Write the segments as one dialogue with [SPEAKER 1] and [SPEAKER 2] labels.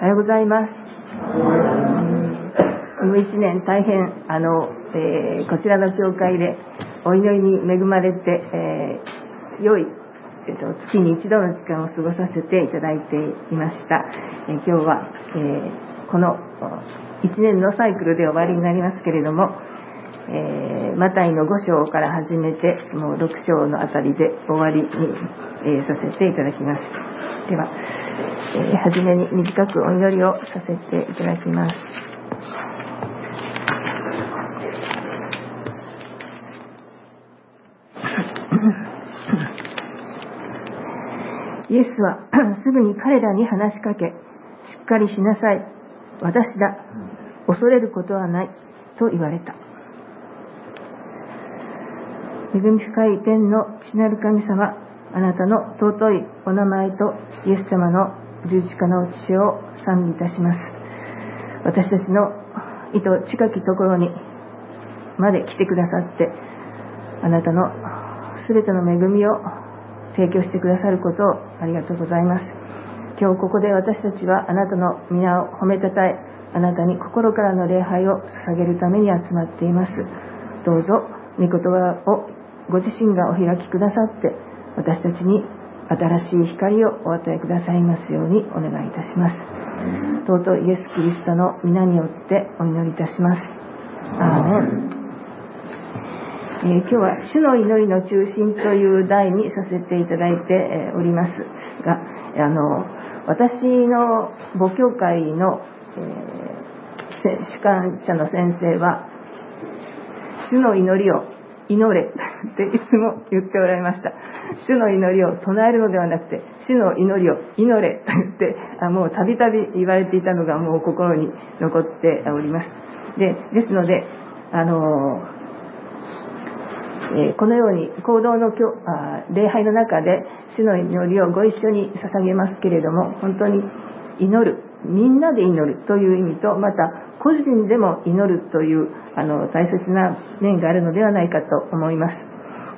[SPEAKER 1] おはようございます。この1年大変、あの、えー、こちらの教会でお祈りに恵まれて、えー、良い、えーと、月に一度の時間を過ごさせていただいていました。えー、今日は、え、この1年のサイクルで終わりになりますけれども、えー、マタイの5章から始めて、もう6章のあたりで終わりに、えー、させていただきます。では、えー、初めに短くお祈りをさせていただきます。イエスはすぐに彼らに話しかけ、しっかりしなさい。私だ。恐れることはない。と言われた。恵み深い天の父なる神様、あなたの尊いお名前とイエス様の十字架の父を賛美いたします。私たちの意図近きところにまで来てくださって、あなたの全ての恵みを提供してくださることをありがとうございます。今日ここで私たちはあなたの皆を褒めたたえ、あなたに心からの礼拝を捧げるために集まっています。どうぞ、御言葉をご自身がお開きくださって私たちに新しい光をお与えくださいますようにお願いいたします。尊いイエス・キリストの皆によってお祈りいたします。アーメンえー、今日は主の祈りの中心という題にさせていただいております。が、あの、私の母教会の、えー、主観者の先生は、主の祈りを祈れ っていつも言っておられました。主の祈りを唱えるのではなくて、主の祈りを祈れと言 って、あもうたびたび言われていたのがもう心に残っております。で、ですので、あのえ、このように行動のあ礼拝の中で主の祈りをご一緒に捧げますけれども、本当に祈る、みんなで祈るという意味と、また個人でも祈るというあの大切な面があるのではないかと思います。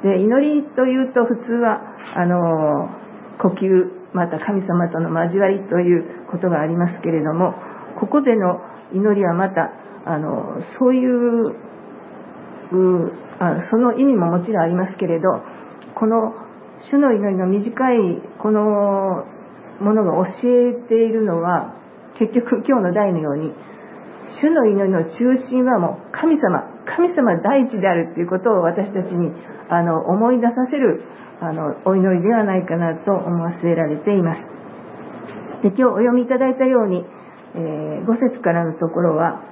[SPEAKER 1] で祈りというと普通はあの呼吸また神様との交わりということがありますけれどもここでの祈りはまたあのそういううあその意味ももちろんありますけれどこの主の祈りの短いこのものが教えているのは結局今日の題のように主の祈りの中心はもう神様、神様第一であるということを私たちにあの思い出させるあのお祈りではないかなと思わせられています。で今日お読みいただいたように、えー、5節からのところは、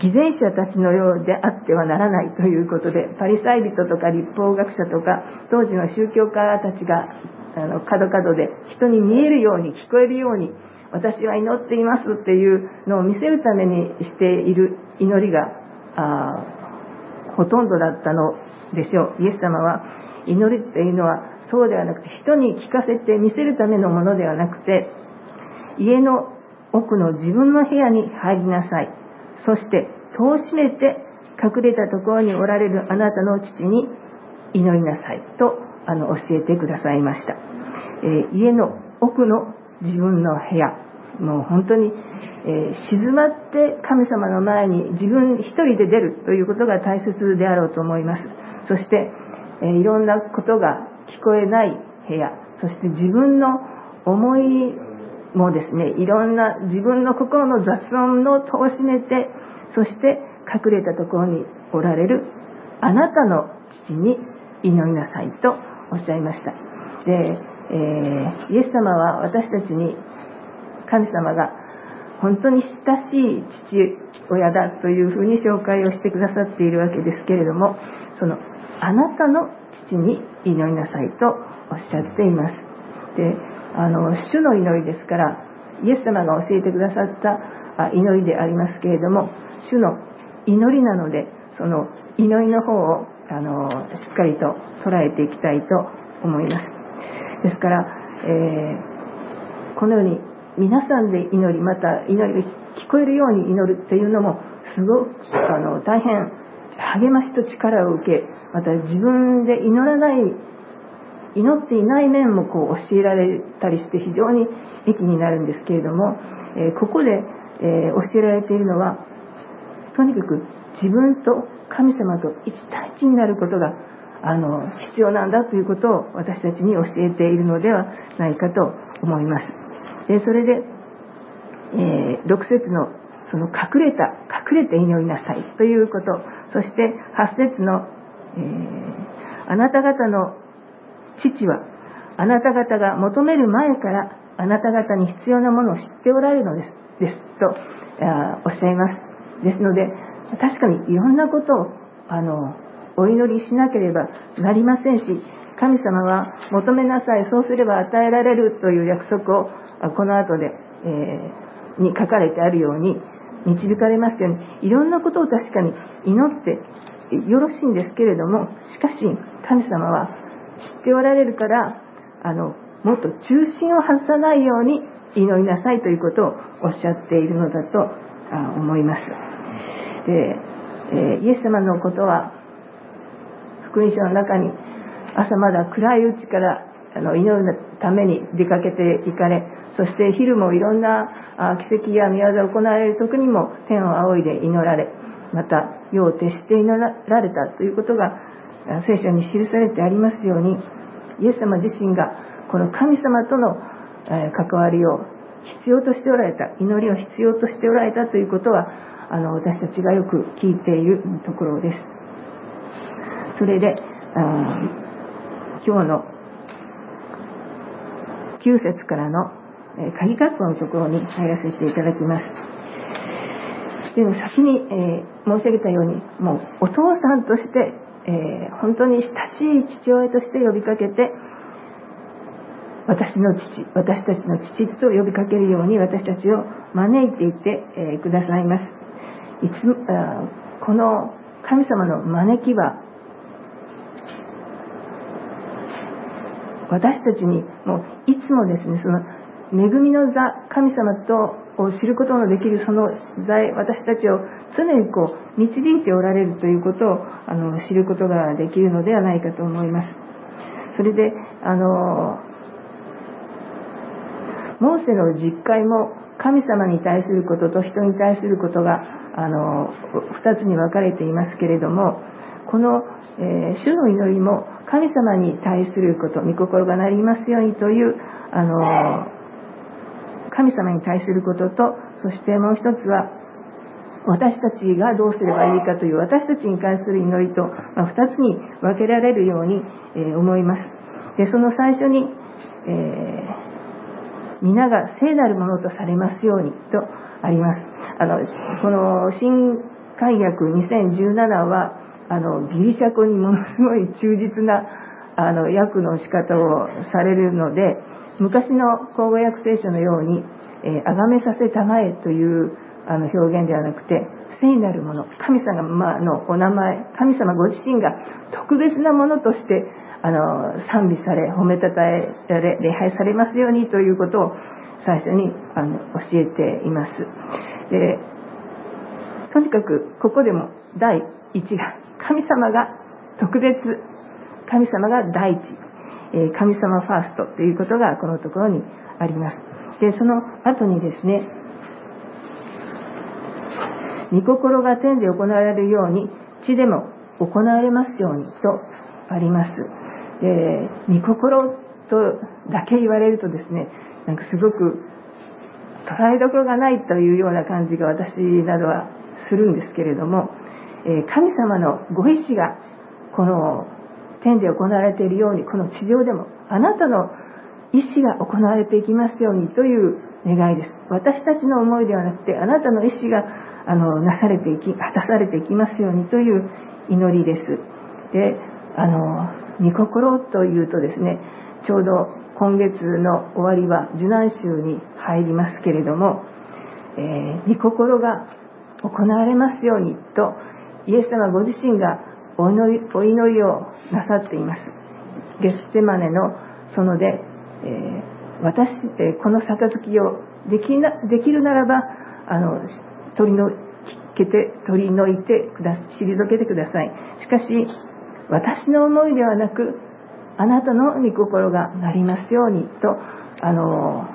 [SPEAKER 1] 偽善者たちのようであってはならないということで、パリサイ人とか立法学者とか、当時の宗教家たちが、あの、角々で人に見えるように聞こえるように、私は祈っていますっていうのを見せるためにしている祈りがあほとんどだったのでしょう。イエス様は祈りっていうのはそうではなくて人に聞かせて見せるためのものではなくて家の奥の自分の部屋に入りなさい。そして戸を閉めて隠れたところにおられるあなたの父に祈りなさいとあの教えてくださいました。えー、家の奥の自分の部屋、もう本当に、えー、静まって神様の前に自分一人で出るということが大切であろうと思います。そして、えー、いろんなことが聞こえない部屋、そして自分の思いもですね、いろんな自分の心の雑音の戸を閉めて、そして隠れたところにおられるあなたの父に祈りなさいとおっしゃいました。で、えー、イエス様は私たちに神様が本当に親しい父親だというふうに紹介をしてくださっているわけですけれどもそのあなたの父に祈りなさいとおっしゃっています。であの主の祈りですからイエス様が教えてくださった祈りでありますけれども主の祈りなのでその祈りの方をあのしっかりと捉えていきたいと思います。ですから、えー、このように皆さんで祈り、また祈りが聞こえるように祈るっていうのも、すごく、あの、大変励ましと力を受け、また自分で祈らない祈っていない面もこう教えられたりして非常に益になるんですけれども、えここで、え教えられているのはとにかく自分と神様と一対一になることがあの必要なんだということを私たちに教えているのではないかと思います。でそれで、えー、6節のその隠れた隠れて祈りなさいということそして8節の、えー、あなた方の父はあなた方が求める前からあなた方に必要なものを知っておられるのですですとおっしゃいますですので確かにいろんなことをあのお祈りしなければなりませんし神様は求めなさいそうすれば与えられるという約束をこの後で、えー、に書かれてあるように導かれますようにいろんなことを確かに祈ってよろしいんですけれどもしかし神様は知っておられるからあのもっと中心を外さないように祈りなさいということをおっしゃっているのだと思います。で、えイエス様のことは福音書の中に朝まだ暗いうちからあの祈るために出かけていかれそして昼もいろんな奇跡や宮業を行われる時にも天を仰いで祈られまた夜を徹して祈られたということが聖書に記されてありますようにイエス様自身がこの神様との関わりを必要としておられた祈りを必要としておられたということはあの私たちがよく聞いているところです。それで今日の9節からの鍵括弧のところに入らせていただきます。でも先に、えー、申し上げたようにもうお父さんとしてえー、本当に親しい父親として呼びかけて私の父私たちの父と呼びかけるように私たちを招いていて、えー、くださいます。いつこの神様の招きは私たちにもういつもですねその恵みの座神様とを知ることのできるその在私たちを常にこう導いておられるということをあの知ることができるのではないかと思います。それであのモーセの実会も神様に対することと人に対することがあの2つに分かれていますけれどもこの、えー、主の祈りも神様に対すること御心がなりますようにというあの神様に対することとそしてもう一つは私たちがどうすればいいかという私たちに関する祈りと、ま2つに分けられるように、え思います。でその最初に、えー、皆が聖なるものとされますようにとあります。あのこの新海約2017はあのギリシャ語にものすごい忠実な あの訳の仕方をされるので昔の口語訳聖書のように「えー、崇めさせたまえ」というあの表現ではなくて聖なるもの神様のお名前神様ご自身が特別なものとしてあの賛美され褒めたたえられ礼拝されますようにということを最初にあの教えています。でとにかくここでも第一が神様が特別神様が第一神様ファーストということがこのところにあります。で、その後にですね、御心が天で行われるように地でも行われますようにとあります。で、御心とだけ言われるとですね、なんかすごく捉えどころがないというような感じが私などはするんですけれども、え神様のご意志がこの天で行われているようにこの地上でもあなたの意思が行われていきますようにという願いです。私たちの思いではなくてあなたの意思があのなされていき果たされていきますようにという祈りです。であの御心というとですねちょうど今月の終わりは受難週に入りますけれども、えー、御心が行われますようにとイエス様ご自身がお祈りお祈りをなさっています。ゲステマネの園で、えー、私、え、この杯をできなできるならばあの取りのけて取り除いてくだ退けてください。しかし私の思いではなくあなたの御心がなりますようにとあの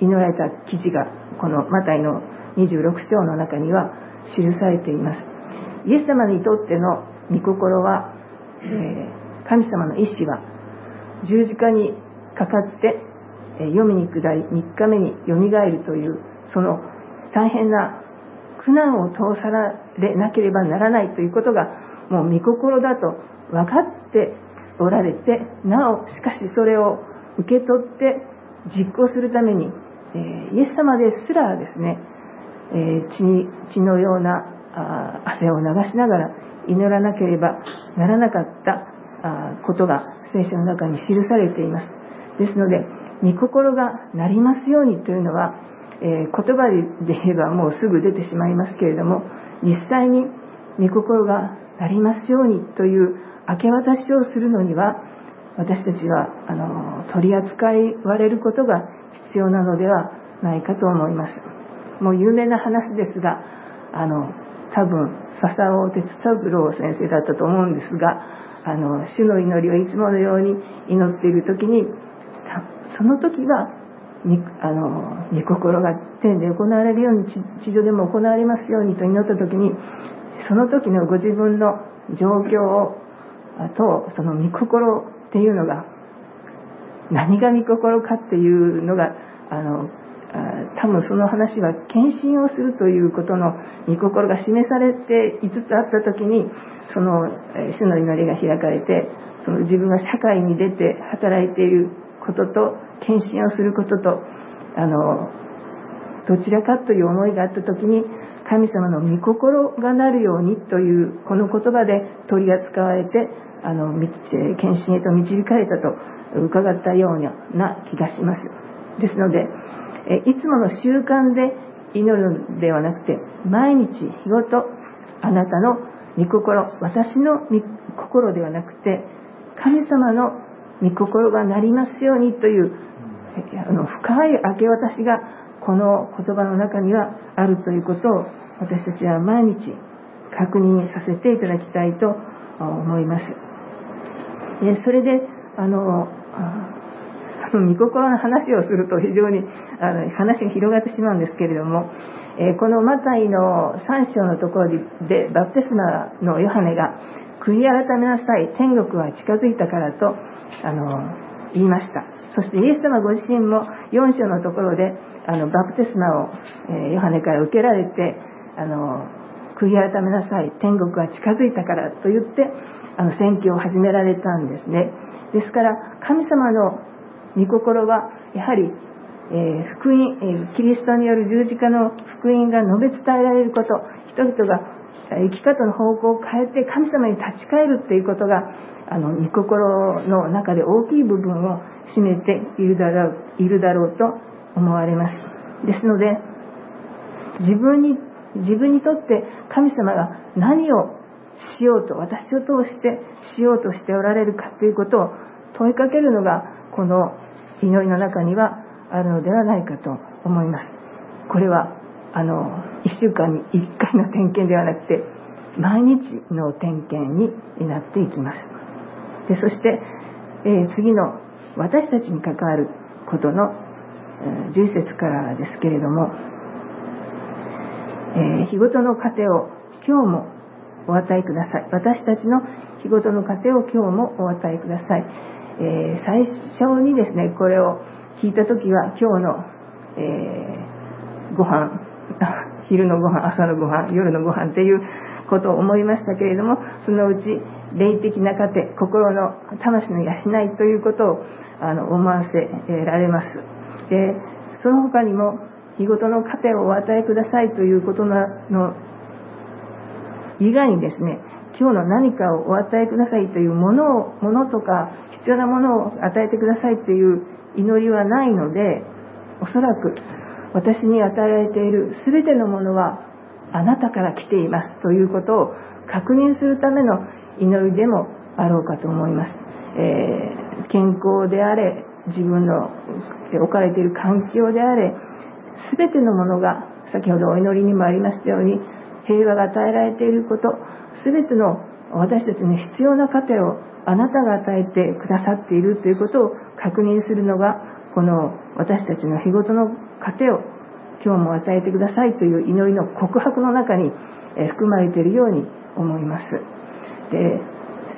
[SPEAKER 1] 祈られた記事がこのマタイの26章の中には記されています。イエス様にとっての御心は、えー、神様の意志は十字架にかかって、えー、読みに下り3日目によみがえるというその大変な苦難を通されなければならないということがもう御心だと分かっておられてなおしかしそれを受け取って実行するために、えー、イエス様ですらですね、えー、血血のような汗を流しながら祈らなければならなかったことが聖書の中に記されています。ですので御心がなりますようにというのは、えー、言葉で言えばもうすぐ出てしまいますけれども実際に御心がなりますようにという明け渡しをするのには私たちはあの取り扱いわれることが必要なのではないかと思います。もう有名な話ですがあの多分笹尾哲三郎先生だったと思うんですがあの主の祈りをいつものように祈っている時にその時はあの御心が天で行われるように地上でも行われますようにと祈った時にその時のご自分の状況をとその御心っていうのが何が御心かっていうのがあの多分その話は献身をするということの御心が示されて5つあった時にその主の祈りが開かれてその自分が社会に出て働いていることと献身をすることとあのどちらかという思いがあった時に神様の御心がなるようにというこの言葉で取り扱われてあの献身へと導かれたと伺ったような気がします。ですのでいつもの習慣で祈るのではなくて毎日日ごとあなたの御心私の御心ではなくて神様の御心がなりますようにというあの深い明け渡しがこの言葉の中にはあるということを私たちは毎日確認させていただきたいと思います。それであの御心の話をすると非常にあの話が広がってしまうんですけれども、えー、このマタイの3章のところでバプテスマのヨハネが悔い改めなさい天国は近づいたからとあの言いました。そしてイエス様ご自身も4章のところであのバプテスマを、えー、ヨハネから受けられてあの悔い改めなさい天国は近づいたからと言ってあの宣教を始められたんですね。ですから神様の御心はやはり、え、福音、え、キリストによる十字架の福音が述べ伝えられること人々が生き方の方向を変えて神様に立ち返るっていうことがあの御心の中で大きい部分を占めているだろういるだろうと思われます。ですので自分に自分にとって神様が何をしようと私を通してしようとしておられるかということを問いかけるのがこの祈りの中にはあるのではないかと思います。これはあの1週間に1回の点検ではなくて毎日の点検になっていきます。でそして、えー、次の私たちに関わることの、えー、11節からですけれども、えー、日ごとの糧を今日もお与えください。私たちの日ごとの糧を今日もお与えください。えー、最初にですねこれを聞いた時は今日の、えー、ご飯 昼のご飯朝のご飯夜のご飯っていうことを思いましたけれどもそのうち霊的な糧心の魂の養いということをあの思わせられます。でその他にも日ごとの糧をお与えくださいということの以外にですね今日の何かをお与えくださいというものをものとか必要なものを与えてくださいという祈りはないのでおそらく私に与えられている全てのものはあなたから来ていますということを確認するための祈りでもあろうかと思います、えー、健康であれ自分の置かれている環境であれ全てのものが先ほどお祈りにもありましたように平和が与えられていること全ての私たちに必要な糧をあなたが与えてくださっているということを確認するのがこの私たちの日ごとの糧を今日も与えてくださいという祈りの告白の中に含まれているように思います。で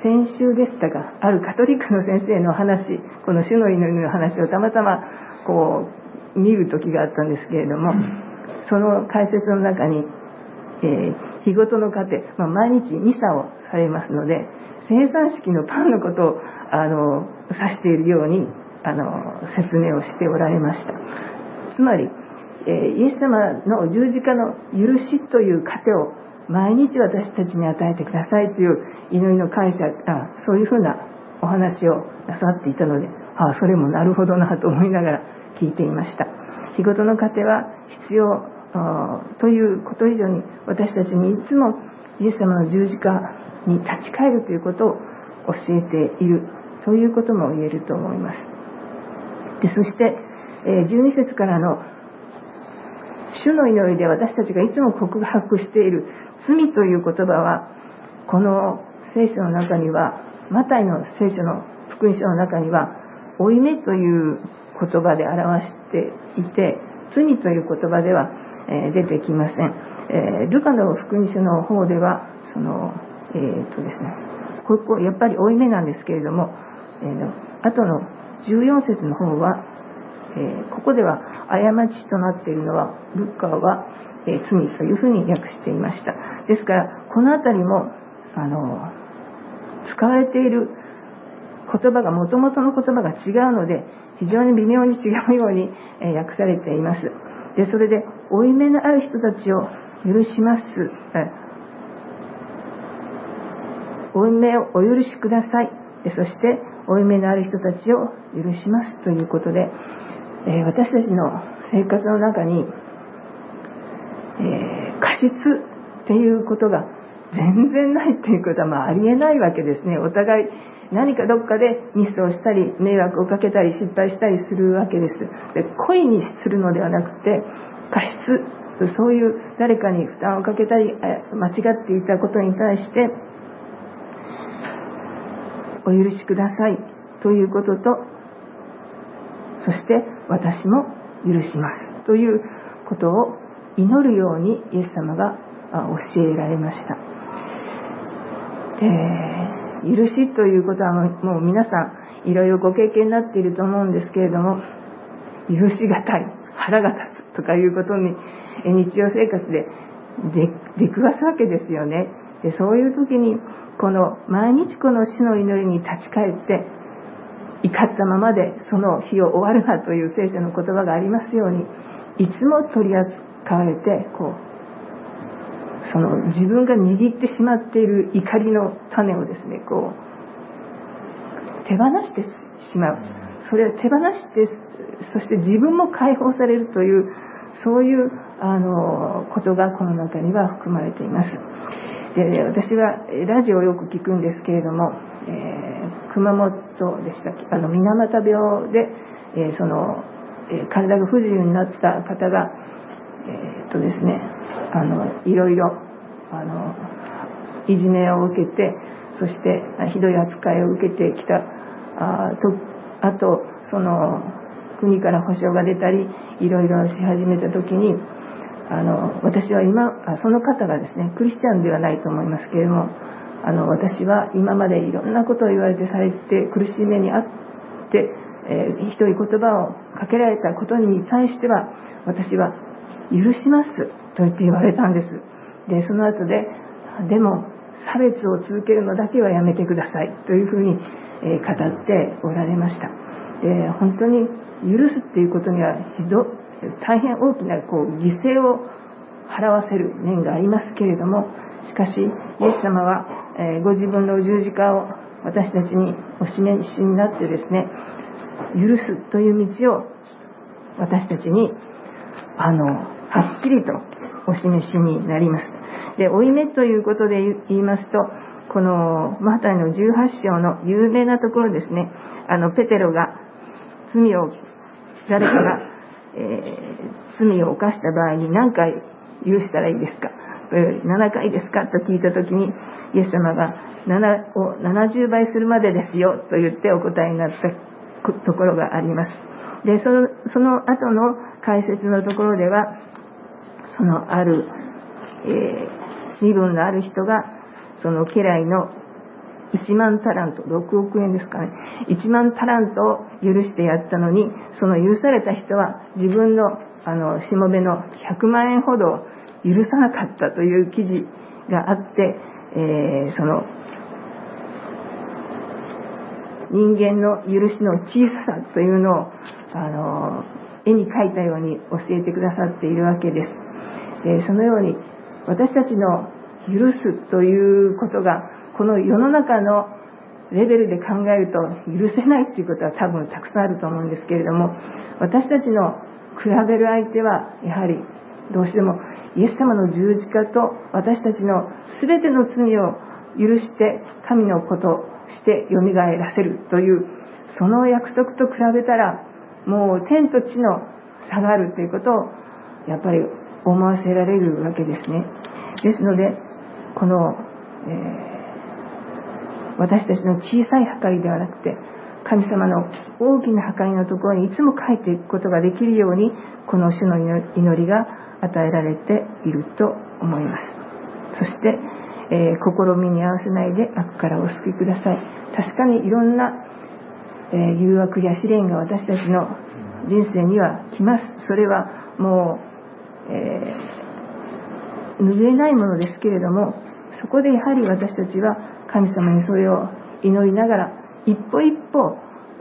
[SPEAKER 1] 先週でしたがあるカトリックの先生の話この主の祈りの話をたまたまこう見る時があったんですけれどもその解説の中に、えー、日ごとの糧、まあ、毎日ミサをされますので生産式のパンのことをあの指しているようにあの説明をしておられました。つまり、え、イエス様の十字架の許しという糧を毎日私たちに与えてくださいという祈りの解釈あそういうふうなお話をなさっていたのでああそれもなるほどなと思いながら聞いていました。仕事の糧は必要ということ以上に私たちにいつもイエス様の十字架に立ち返るということを教えているそういうことも言えると思います。でそして12節からの主の祈りで私たちがいつも告白している罪という言葉はこの聖書の中にはマタイの聖書の福音書の中には負い目という言葉で表していて罪という言葉では出てきません、えルカの福音書の方ではそのえー、とですねここやっぱり負い目なんですけれども、えー、後の14節の方は、えー、ここでは過ちとなっているのはルカは、え罪というふうに訳していました。ですからこの辺りもあの使われている言葉がもともとの言葉が違うので非常に微妙に違うようにえ訳されています。でそれで負い目のある人たちを許します。負い目をお許しください。そして負い目のある人たちを許します。ということでえ私たちの生活の中にえ過失っていうことが全然ないっていうことはまあありえないわけですね。お互い何かどっかでミスをしたり迷惑をかけたり失敗したりするわけです。で故意にするのではなくて過失。そういう誰かに負担をかけたり間違っていたことに対してお許しください。ということとそして私も許します。ということを祈るようにイエス様が教えられました。許しということはもう皆さんいろいろご経験になっていると思うんですけれども許しがたい腹が立つとかいうことに日常生活で出くわすわけですよね。でそういう時にこの毎日この死の祈りに立ち返って怒ったままでその日を終わるなという聖書の言葉がありますようにいつも取り扱われてこうその自分が握ってしまっている怒りの種をですねこう手放してしまうそれを手放してそして自分も解放されるというそういうあのことがこの中には含まれています。で私はラジオをよく聞くんですけれども、えー、熊本でしたっけあの水俣病で、えー、その、体が不自由になった方が、えっとですね、あのいろいろあのいじめを受けてそしてひどい扱いを受けてきたあとあとその国から保証が出たりいろいろし始めた時にあの私は今その方がですねクリスチャンではないと思いますけれどもあの私は今までいろんなことを言われてされて苦しい目にあって、えー、ひどい言葉をかけられたことに対しては私は許しますと言って言われたんです。でその後ででも差別を続けるのだけはやめてくださいというふうに、え、語っておられました。で本当に許すっていうことにはひど大変大きなこう犠牲を払わせる面がありますけれどもしかしイエス様は、えご自分の十字架を私たちにお示しになってですね許すという道を私たちにあのはっきりとお示しになります。で負い目ということで言いますとこのマタイの18章の有名なところですね。あのペテロが罪を誰かがえー、罪を犯した場合に何回許したらいいですか？7回ですか？と聞いた時にイエス様が7を70倍するまでですよと言ってお答えになったところがあります。でそのその後の解説のところではそのある、えー、身分のある人がその家来の1万タラント、6億円ですかね。1万タラントを許してやったのに、その許された人は自分の、あの、しもべの100万円ほど許さなかったという記事があって、えー、その、人間の許しの小ささというのを、あの、絵に描いたように教えてくださっているわけです。でそのように、私たちの許すということがこの世の中のレベルで考えると許せないっていうことは多分たくさんあると思うんですけれども私たちの比べる相手はやはりどうしてもイエス様の十字架と私たちの全ての罪を許して神のことして蘇らせるというその約束と比べたらもう天と地の差があるということをやっぱり思わせられるわけですね。ですのでこの、えー、私たちの小さい破壊ではなくて神様の大きな破壊のところにいつも書いていくことができるようにこの主の祈りが与えられていると思います。そして、えー、試みに合わせないで悪からお救いください。確かにいろんな、え、誘惑や試練が私たちの人生には来ます。それはもう、えー拭えないものですけれどもそこでやはり私たちは神様にそれを祈りながら一歩一歩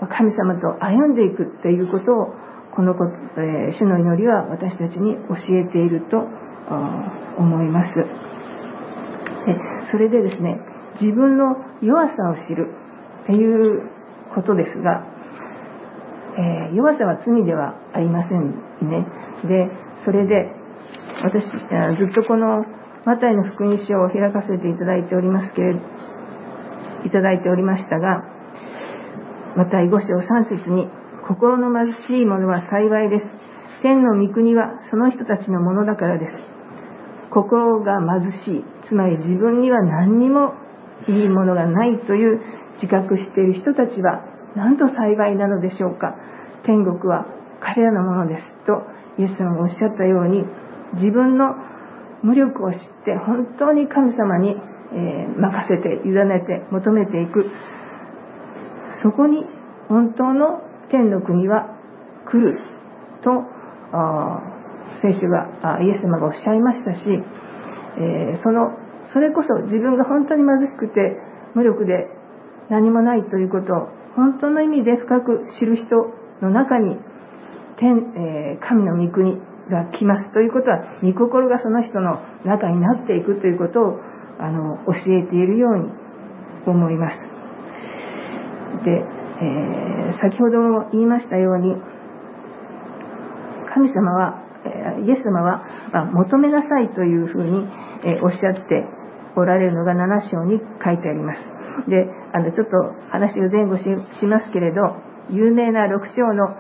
[SPEAKER 1] 神様と歩んでいくっていうことをこのこ、えー、主の祈りは私たちに教えていると思います。でそれでですね自分の弱さを知るっていうことですが、えー、弱さは罪ではありませんねでそれで私、ずっとこのマタイの福音書を開かせていただいておりますけれど、いただいておりましたが、マタイ5章3節に、心の貧しい者は幸いです。天の御国はその人たちのものだからです。心が貧しい、つまり自分には何にもいいものがないという自覚している人たちは、なんと幸いなのでしょうか？天国は彼らのものです。と、イエス様がおっしゃったように、自分の無力を知って本当に神様に、え任せて委ねて求めていくそこに本当の天の国は来ると聖書がイエス様がおっしゃいましたし、えそのそれこそ自分が本当に貧しくて無力で何もないということを本当の意味で深く知る人の中に天、え神の御国が来ますということは御心がその人の中になっていくということをあの教えているように思います。で、えー、先ほども言いましたように神様はイエス様は、あ、求めなさいというふうに、え、おっしゃっておられるのが7章に書いてあります。であのちょっと話を前後しますけれど有名な6章の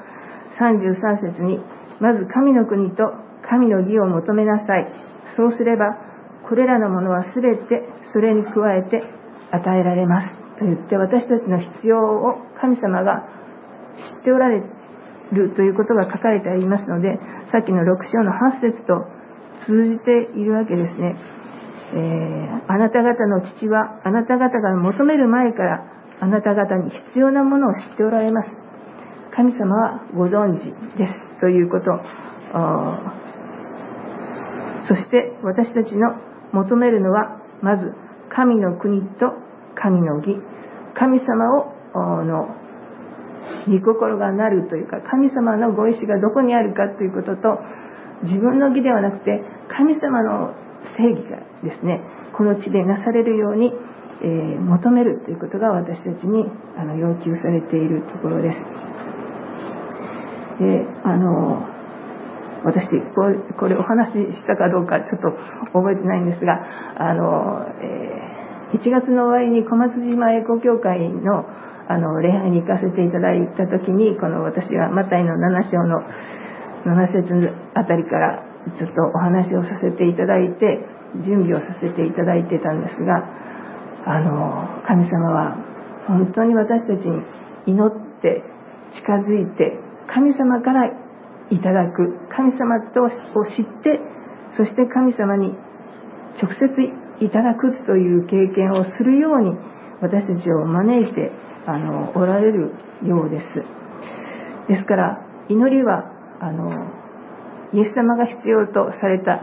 [SPEAKER 1] 33節にまず神の国と神の義を求めなさい。そうすれば、これらのものは全てそれに加えて与えられます。と言って私たちの必要を神様が知っておられるということが書かれてありますので、さっきの6章の8節と通じているわけですね。えー、あなた方の父はあなた方が求める前からあなた方に必要なものを知っておられます。神様はご存知です。ということ。そして私たちの求めるのはまず神の国と神の義。神様をの御心がなるというか神様のご意志がどこにあるかということと自分の義ではなくて神様の正義がですねこの地でなされるように、えー、求めるということが私たちにあの要求されているところです。であの私これお話ししたかどうかちょっと覚えてないんですがあの、えー、1月の終わりに小松島エコ協会のあの礼拝に行かせていただいた時にこの私はマタイの7章の7節あたりからちょっとお話をさせていただいて準備をさせていただいてたんですがあの神様は本当に私たちに祈って近づいて神様からいただく神様とを知ってそして神様に直接いただくという経験をするように私たちを招いてあのおられるようです。ですから祈りはあのイエス様が必要とされた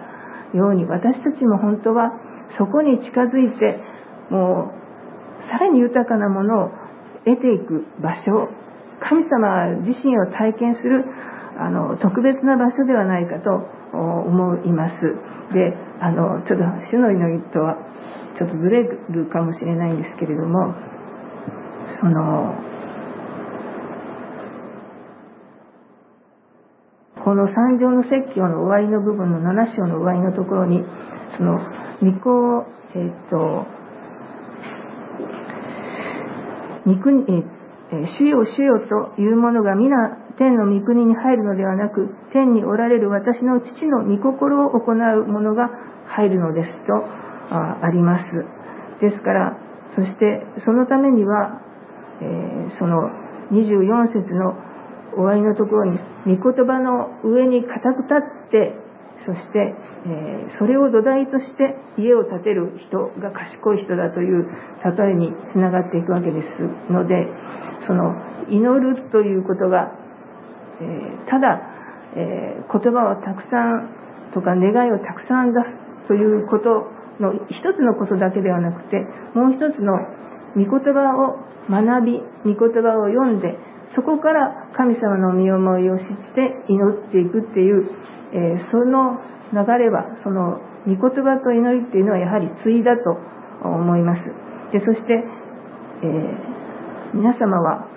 [SPEAKER 1] ように私たちも本当はそこに近づいてもうさらに豊かなものを得ていく場所神様自身を体験するあの特別な場所ではないかと思います。であのちょっと主の祈りとはちょっとずれるかもしれないんですけれどもそのこの三条の説教の終わりの部分の7章の終わりのところにその御子をえっ、と肉に、え、主よ主よというものが皆天の御国に入るのではなく天におられる私の父の御心を行うものが入るのですとあります。ですからそしてそのためには、えー、その24節の終わりのところに御言葉の上に固く立ってそして、えー、それを土台として家を建てる人が賢い人だという例えにつながっていくわけですのでその祈るということが、えー、ただ、えー、言葉をたくさんとか願いをたくさん出すということの一つのことだけではなくてもう一つの御言葉を学び御言葉を読んでそこから神様の身思いを知って祈っていくっていう、えー、その流れはその御言葉と祈りっていうのはやはり対だと思います。でそして、えー、皆様は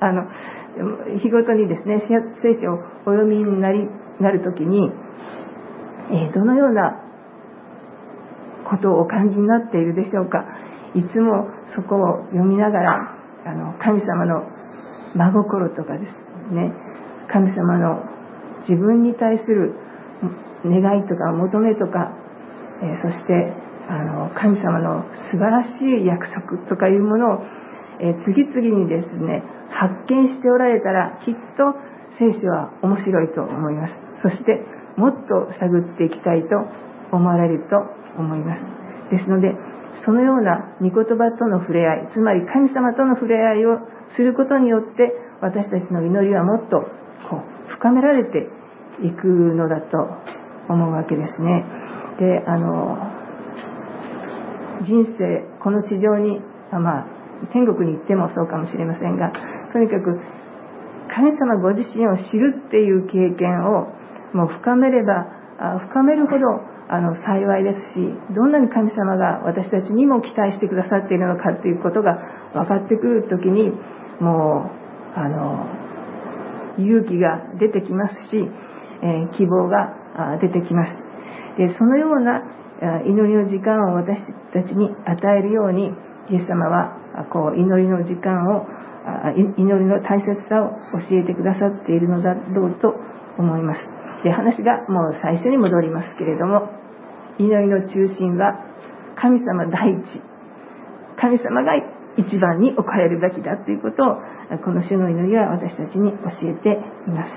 [SPEAKER 1] あの日ごとにですね聖書をお読みになりなる時に、えー、どのようなことをお感じになっているでしょうか。いつもそこを読みながらあの神様の真心とかですね。神様の自分に対する願いとか求めとか、えそしてあの神様の素晴らしい約束とかいうものを、え次々にですね発見しておられたらきっと聖書は面白いと思います。そしてもっと探っていきたいと思われると思います。ですのでそのような御言葉との触れ合いつまり神様との触れ合いをすることによって私たちの祈りはもっとこう深められていくのだと思うわけですね。であの人生この地上にまあ天国に行ってもそうかもしれませんがとにかく神様ご自身を知るっていう経験をもう深めれば深めるほどあの幸いですしどんなに神様が私たちにも期待してくださっているのかということが分かってくる時にもうあの勇気が出てきますし、え、希望が出てきます。でそのような祈りの時間を私たちに与えるようにイエス様はこう祈りの時間を祈りの大切さを教えてくださっているのだろうと思います。で話がもう最初に戻りますけれども祈りの中心は神様第一。神様が一番に置かれるべきだということをこの主の祈りは私たちに教えています。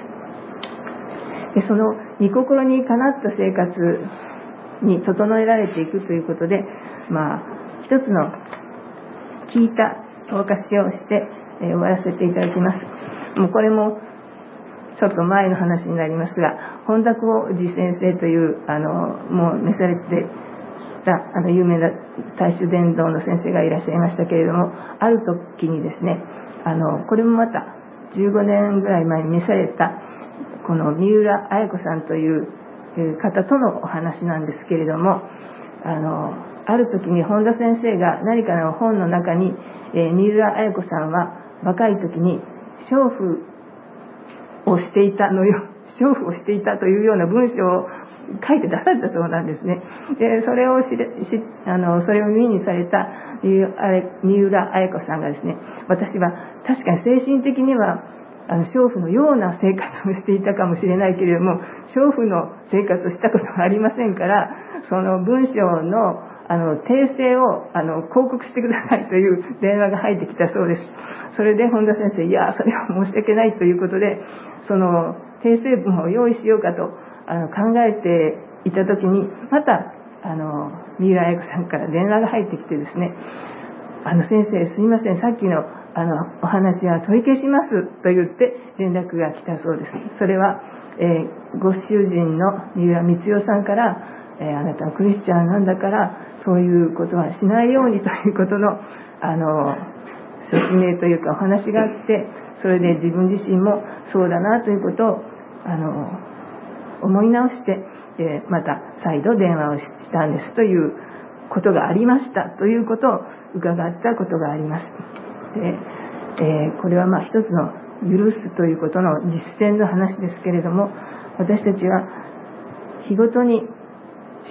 [SPEAKER 1] でその御心にかなった生活に整えられていくということでまあ一つの聞いたお証しをして終わらせていただきます。もうこれもちょっと前の話になりますが本田浩二先生というあのもう召されてたあの有名な大衆伝道の先生がいらっしゃいましたけれどもある時にですねあのこれもまた15年ぐらい前に召されたこの三浦綾子さんという方とのお話なんですけれどもあのある時に本田先生が何かの本の中に、え、三浦綾子さんは若い時に娼婦をしていたのよ、娼婦をしていたというような文章を書いて出されたそうなんですね。で、それを知れしあの、それを耳にされた三浦綾子さんがですね、私は確かに精神的にはあの娼婦のような生活をしていたかもしれないけれども娼婦の生活をしたことはありませんからその文章のあの訂正をあの広告してくださいという 電話が入ってきたそうです。それで本田先生、いや、それは申し訳ないということで、その訂正文を用意しようかとあの考えていた時に、また、あの、三浦彩子さんから電話が入ってきてですね、あの先生、すいません、さっきのあのお話は取り消しますと言って連絡が来たそうです。それは、えー、ご主人の三浦光代さんから、えー、あなたはクリスチャンなんだから、そういうことはしないようにということの、あの、説明というかお話があって、それで自分自身もそうだなということを、あの、思い直して、え、また再度電話をしたんですということがありましたということを伺ったことがあります。でえー、これはまあ一つの許すということの実践の話ですけれども、私たちは日ごとに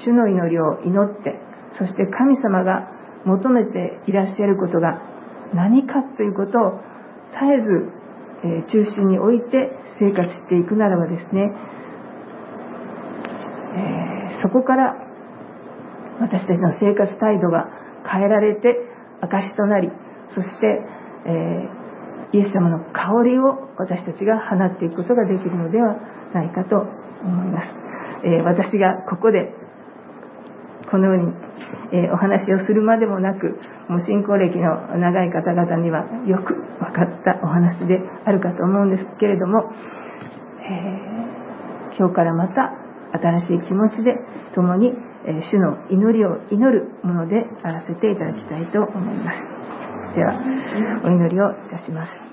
[SPEAKER 1] 主の祈りを祈って、そして神様が求めていらっしゃることが何かということを絶えず、え中心に置いて生活していくならばですね、そこから私たちの生活態度が変えられて証となり、そして、えー、イエス様の香りを私たちが放っていくことができるのではないかと思います。えー、私がここでこのように、えー、お話をするまでもなく、もう信仰歴の長い方々にはよく分かったお話であるかと思うんですけれども、え、今日からまた新しい気持ちで共に、え主の祈りを祈るものであらせていただきたいと思います。では、お祈りをいたします。